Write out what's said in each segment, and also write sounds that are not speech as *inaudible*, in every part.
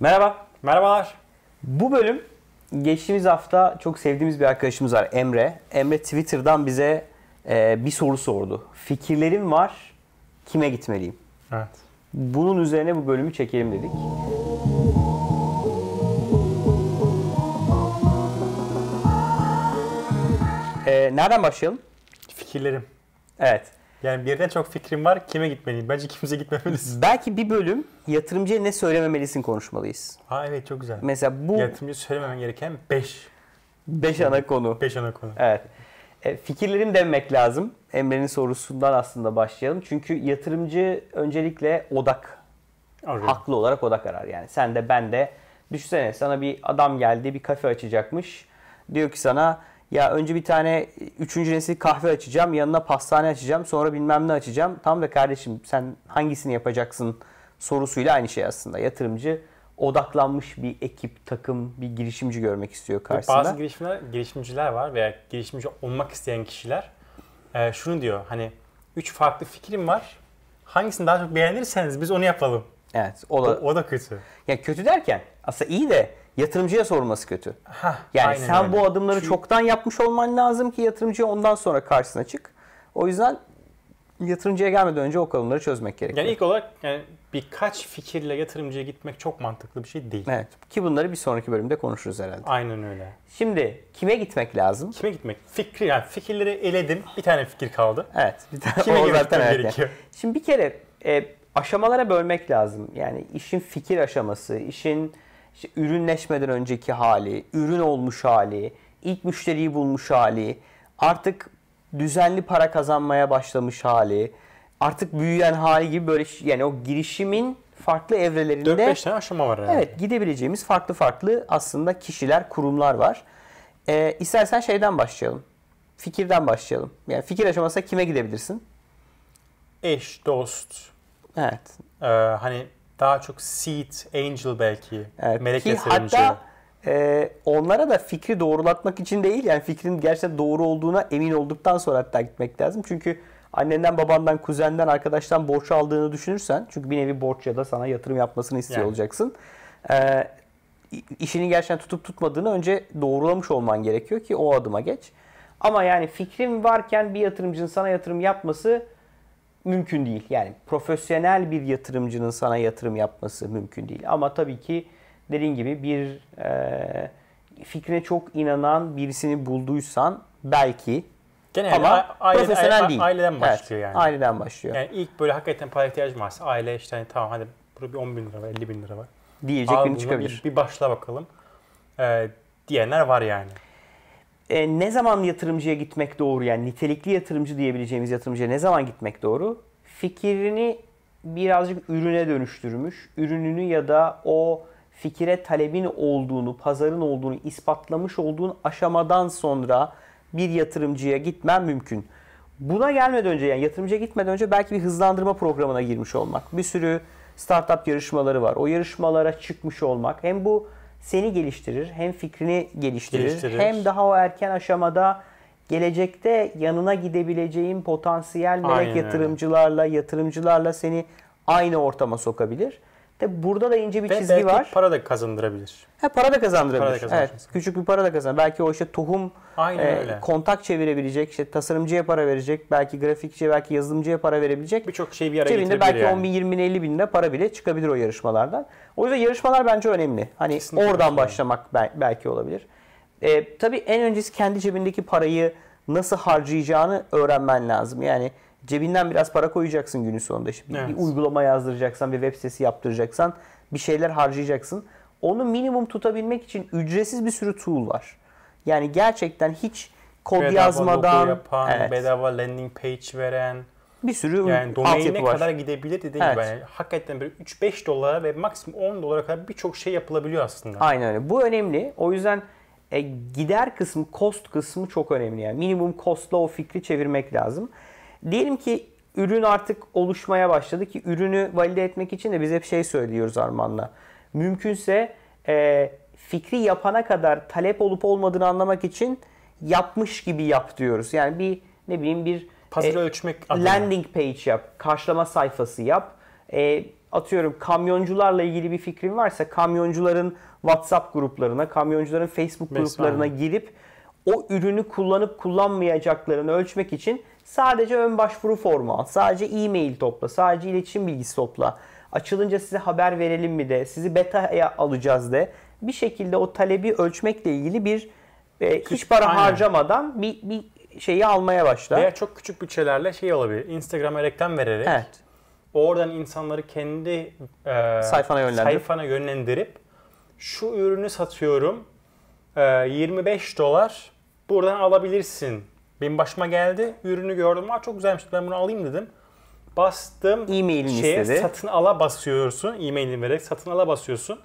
Merhaba. Merhabalar. Bu bölüm geçtiğimiz hafta çok sevdiğimiz bir arkadaşımız var Emre. Emre Twitter'dan bize e, bir soru sordu. Fikirlerim var, kime gitmeliyim? Evet. Bunun üzerine bu bölümü çekelim dedik. E, nereden başlayalım? Fikirlerim. Evet. Yani birden çok fikrim var. Kime gitmeliyim? Bence kimse gitmemelisin. *laughs* Belki bir bölüm yatırımcıya ne söylememelisin konuşmalıyız. Ha evet çok güzel. Mesela bu Yatırımcı söylememen gereken 5. 5 ana konu. 5 ana konu. Evet. E, fikirlerim demek lazım. Emre'nin sorusundan aslında başlayalım. Çünkü yatırımcı öncelikle odak. Arıyorum. Haklı olarak odak arar. Yani sen de ben de düşünsene sana bir adam geldi bir kafe açacakmış. Diyor ki sana ya önce bir tane üçüncü nesil kahve açacağım. Yanına pastane açacağım. Sonra bilmem ne açacağım. Tam da kardeşim sen hangisini yapacaksın sorusuyla aynı şey aslında. Yatırımcı odaklanmış bir ekip, takım, bir girişimci görmek istiyor karşısında. Bazı girişimler, girişimciler var veya girişimci olmak isteyen kişiler e, şunu diyor hani 3 farklı fikrim var. Hangisini daha çok beğenirseniz biz onu yapalım. Evet. O O, da, o da kötü. ya kötü derken aslında iyi de yatırımcıya sorması kötü. Hah, Yani sen öyle. bu adımları Çünkü- çoktan yapmış olman lazım ki yatırımcıya ondan sonra karşısına çık. O yüzden yatırımcıya gelmeden önce o konuları çözmek gerekiyor. Yani ilk olarak yani birkaç fikirle yatırımcıya gitmek çok mantıklı bir şey değil. Evet. Ki bunları bir sonraki bölümde konuşuruz herhalde. Aynen öyle. Şimdi kime gitmek lazım? Kime gitmek? Fikri yani fikirleri eledim. Bir tane fikir kaldı. Evet. Bir tane Kime o gitmem zaten erken. gerekiyor? Şimdi bir kere e, aşamalara bölmek lazım. Yani işin fikir aşaması, işin işte ürünleşmeden önceki hali, ürün olmuş hali, ilk müşteriyi bulmuş hali, artık düzenli para kazanmaya başlamış hali, artık büyüyen hali gibi böyle yani o girişimin farklı evrelerinde 4-5 tane aşama var herhalde. Evet gidebileceğimiz farklı farklı aslında kişiler, kurumlar var. Ee, istersen şeyden başlayalım. Fikirden başlayalım. Yani fikir aşamasında kime gidebilirsin? Eş, dost, Evet. e, hani daha çok seed, angel belki, evet. melek Ki yatırımcı. hatta e, onlara da fikri doğrulatmak için değil yani fikrin gerçekten doğru olduğuna emin olduktan sonra hatta gitmek lazım. Çünkü annenden, babandan, kuzenden, arkadaştan borç aldığını düşünürsen çünkü bir nevi borç ya da sana yatırım yapmasını istiyor Yani. olacaksın. E, işini gerçekten tutup tutmadığını önce doğrulamış olman gerekiyor ki o adıma geç. Ama yani fikrin varken bir yatırımcının sana yatırım yapması mümkün değil. Yani profesyonel bir yatırımcının sana yatırım yapması mümkün değil. Ama tabii ki dediğin gibi bir e, fikrine çok inanan birisini bulduysan belki Genelde ama aile- profesyonel a- değil. Aileden başlıyor Evet, yani. Aileden başlıyor. Yani ilk böyle hakikaten para ihtiyacım varsa aile işte hani tamam hadi burada bir 10 bin lira var, 50 bin lira var. Diyecek Al biri bunu çıkabilir. Bir, bir başla bakalım. E, diyenler var yani. E, ne zaman yatırımcıya gitmek doğru? Yani nitelikli yatırımcı diyebileceğimiz yatırımcıya ne zaman gitmek doğru? Fikrini birazcık ürüne dönüştürmüş, ürününü ya da o fikire talebin olduğunu, pazarın olduğunu ispatlamış olduğun aşamadan sonra bir yatırımcıya gitmen mümkün. Buna gelmeden önce yani yatırımcıya gitmeden önce belki bir hızlandırma programına girmiş olmak. Bir sürü startup yarışmaları var. O yarışmalara çıkmış olmak hem bu seni geliştirir, hem fikrini geliştirir, Geliştirir. hem daha o erken aşamada gelecekte yanına gidebileceğin potansiyel melek Aynen yatırımcılarla, yatırımcılarla seni aynı ortama sokabilir. De burada da ince bir Ve çizgi belki var. para da kazandırabilir. Ha, para da kazandırabilir. Para da evet, küçük bir para da kazanır. Belki o işte tohum Aynen e, öyle. kontak çevirebilecek, işte tasarımcıya para verecek, belki grafikçiye, belki yazılımcıya para verebilecek. Birçok şeyi bir araya Cebinde belki yani. 10 bin, 20 bin, 50 bin lira para bile çıkabilir o yarışmalardan. O yüzden yarışmalar bence önemli. Hani Kesinlikle oradan katılıyorum. başlamak bel- belki olabilir. E, tabii en öncesi kendi cebindeki parayı nasıl harcayacağını öğrenmen lazım. Yani cebinden biraz para koyacaksın günün sonunda. Bir, Evet. bir uygulama yazdıracaksan, bir web sitesi yaptıracaksan bir şeyler harcayacaksın. Onu minimum tutabilmek için ücretsiz bir sürü tool var. Yani gerçekten hiç kod bedava yazmadan yapan, evet, bedava landing page veren, bir sürü yani domaine var. kadar gidebilir dediğim Evet. gibi. Yani hakikaten böyle 3-5 dolara ve maksimum 10 dolara kadar birçok şey yapılabiliyor aslında. Aynen öyle. Bu önemli. O yüzden e, gider kısmı, cost kısmı çok önemli. Yani minimum cost'la o fikri çevirmek lazım. Diyelim ki ürün artık oluşmaya başladı ki ürünü valide etmek için de biz hep şey söylüyoruz Arman'la. Mümkünse e, fikri yapana kadar talep olup olmadığını anlamak için yapmış gibi yap diyoruz. Yani bir ne bileyim bir Pazarı e, ölçmek adına. landing page yap, karşılama sayfası yap. E, atıyorum kamyoncularla ilgili bir fikrin varsa kamyoncuların WhatsApp gruplarına, kamyoncuların Facebook Mesela. gruplarına girip o ürünü kullanıp kullanmayacaklarını ölçmek için sadece ön başvuru formu al. Sadece e-mail topla. Sadece iletişim bilgisi topla. Açılınca size haber verelim mi de, sizi beta'ya alacağız de. Bir şekilde o talebi ölçmekle ilgili bir e, hiç para Aynen. harcamadan bir, bir şeyi almaya başla. Veya çok küçük bütçelerle şey olabilir. Instagram'a reklam vererek Evet. oradan insanları kendi e, Sayfana yönlendirip. sayfana yönlendirip şu ürünü satıyorum e, 25 dolar buradan alabilirsin. Benim başıma geldi. Ürünü gördüm. Aa, çok güzelmiş. Ben bunu alayım dedim. Bastım. E-mailini şeye, istedi. Satın ala basıyorsun. E-mailini vererek satın ala basıyorsun.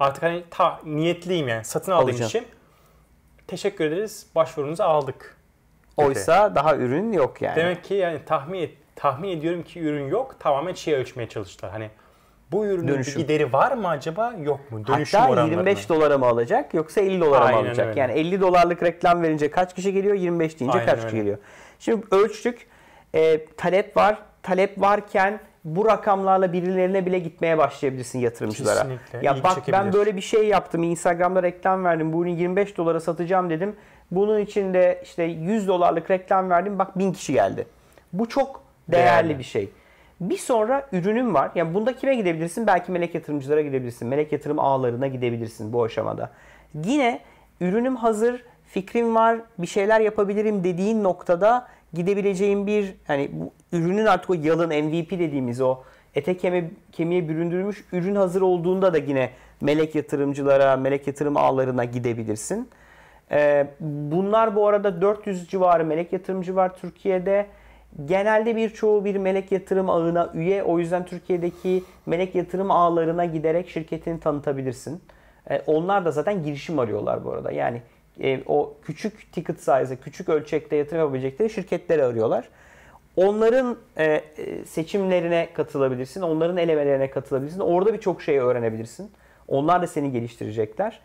Artık hani ta, niyetliyim yani. Satın aldığım için. Teşekkür ederiz. Başvurunuzu aldık. Oysa daha ürün yok yani. Demek ki yani tahmin et, tahmin ediyorum ki ürün yok. Tamamen şey ölçmeye çalıştılar. Hani bu ürünün Dönüşüm. bir gideri var mı acaba yok mu? Dönüşüm Hatta oranlarını. 25 dolara mı alacak yoksa 50 dolara mı alacak? öyle. Yani 50 dolarlık reklam verince kaç kişi geliyor? 25 deyince Aynen kaç öyle. kişi geliyor? Şimdi ölçtük. E, talep var. Talep varken bu rakamlarla birilerine bile gitmeye başlayabilirsin yatırımcılara. Kesinlikle. Ya İlgi bak çekebilir. ben böyle bir şey yaptım. Instagram'da reklam verdim. Bunu 25 dolara satacağım dedim. Bunun için de işte 100 dolarlık reklam verdim. Bak 1000 kişi geldi. Bu çok değerli, Değerli. bir şey. Bir sonra ürünün var. Yani bunda kime gidebilirsin? Belki melek yatırımcılara gidebilirsin. Melek yatırım ağlarına gidebilirsin bu aşamada. Yine ürünüm hazır, fikrim var, bir şeyler yapabilirim dediğin noktada gidebileceğin bir hani bu ürünün artık o yalın MVP dediğimiz o ete kemiğe, kemiğe büründürülmüş ürün hazır olduğunda da yine melek yatırımcılara, melek yatırım ağlarına gidebilirsin. Ee, bunlar bu arada 400 civarı melek yatırımcı var Türkiye'de. Genelde birçoğu bir melek yatırım ağına üye. O yüzden Türkiye'deki melek yatırım ağlarına giderek şirketini tanıtabilirsin. Ee, onlar da zaten girişim arıyorlar bu arada. Yani e, o küçük ticket size, küçük ölçekte yatırım yapabilecekleri şirketleri arıyorlar. Onların e, e, seçimlerine katılabilirsin. Onların elemelerine katılabilirsin. Orada birçok şey öğrenebilirsin. Onlar da seni geliştirecekler.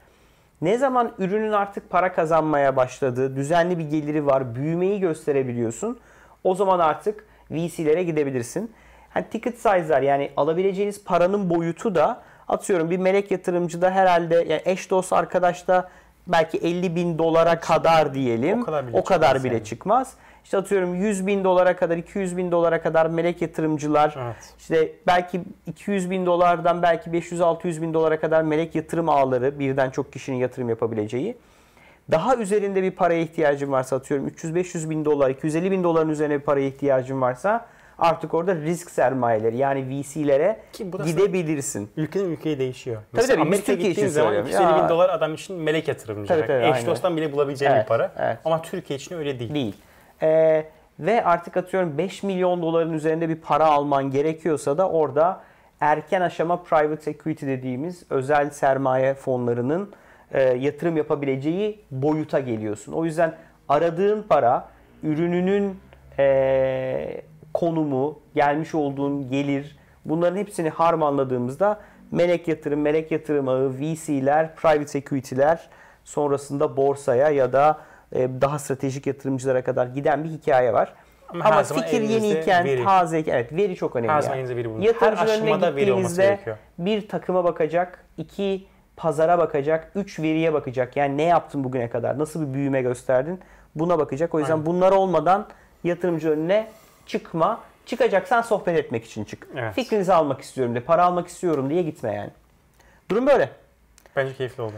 Ne zaman ürünün artık para kazanmaya başladığı, düzenli bir geliri var, büyümeyi gösterebiliyorsun. O zaman artık VC'lere gidebilirsin. Hani ticket size'lar yani alabileceğiniz paranın boyutu da atıyorum bir melek yatırımcıda herhalde yani eş dost arkadaşta belki 50 bin dolara kadar diyelim. O kadar bile o kadar çıkmaz bile yani. çıkmaz. İşte atıyorum 100 bin dolara kadar, 200 bin dolara kadar melek yatırımcılar, Evet. işte belki 200 bin dolardan belki 500-600 bin dolara kadar melek yatırım ağları birden çok kişinin yatırım yapabileceği. Daha üzerinde bir paraya ihtiyacın varsa atıyorum 300-500 bin dolar, 250 bin doların üzerine bir paraya ihtiyacın varsa artık orada risk sermayeleri yani VC'lere gidebilirsin. Ülkeden ülkeye değişiyor. Tabii Mesela tabii, Amerika'ya gittiğin için zaman söylüyorum. 250 Ya. bin dolar adam için melek yatırımcı. Tabii, tabii, Eş aynen. dosttan bile bulabileceğin Evet, bir para. evet. Ama Türkiye için öyle değil. değil. Ee, ve artık atıyorum 5 milyon doların üzerinde bir para alman gerekiyorsa da orada erken aşama private equity dediğimiz özel sermaye fonlarının e, yatırım yapabileceği boyuta geliyorsun. O yüzden aradığın para, ürününün e, konumu, gelmiş olduğun gelir bunların hepsini harmanladığımızda melek yatırım, melek yatırım ağı, VC'ler, private equity'ler sonrasında borsaya ya da e, daha stratejik yatırımcılara kadar giden bir hikaye var. Ama Ama, fikir yeniyken, veri. taze, evet veri çok önemli. Her yani. zaman veri bulunur. Her aşamada veri olması gerekiyor. bir takıma bakacak, iki pazara bakacak, üç veriye bakacak. Yani ne yaptın bugüne kadar, nasıl bir büyüme gösterdin buna bakacak. O yüzden Aynen. bunlar olmadan yatırımcı önüne çıkma. Çıkacaksan sohbet etmek için çık. Evet. Fikrinizi almak istiyorum de, para almak istiyorum diye gitme yani. Durum böyle. Bence keyifli oldu.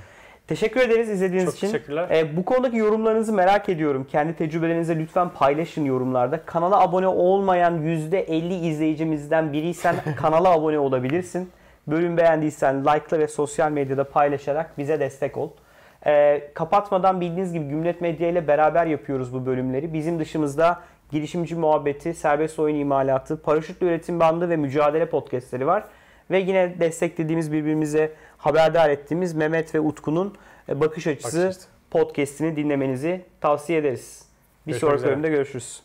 Teşekkür ederiz izlediğiniz Çok için. teşekkürler. Ee, bu konudaki yorumlarınızı merak ediyorum. Kendi tecrübelerinizi lütfen paylaşın yorumlarda. Kanala abone olmayan %50 izleyicimizden biriysen *laughs* kanala abone olabilirsin. Bölüm beğendiysen like'la ve sosyal medyada paylaşarak bize destek ol. Ee, kapatmadan bildiğiniz gibi Gümlet Medya ile beraber yapıyoruz bu bölümleri. Bizim dışımızda girişimci muhabbeti, serbest oyun imalatı, paraşütle üretim bandı ve mücadele podcastleri var. Ve yine desteklediğimiz birbirimize haberdar ettiğimiz Mehmet ve Utku'nun e, bakış açısı Bakış açısı. podcast'ini dinlemenizi tavsiye ederiz. Bir Görüşmek sonraki üzere. bölümde görüşürüz.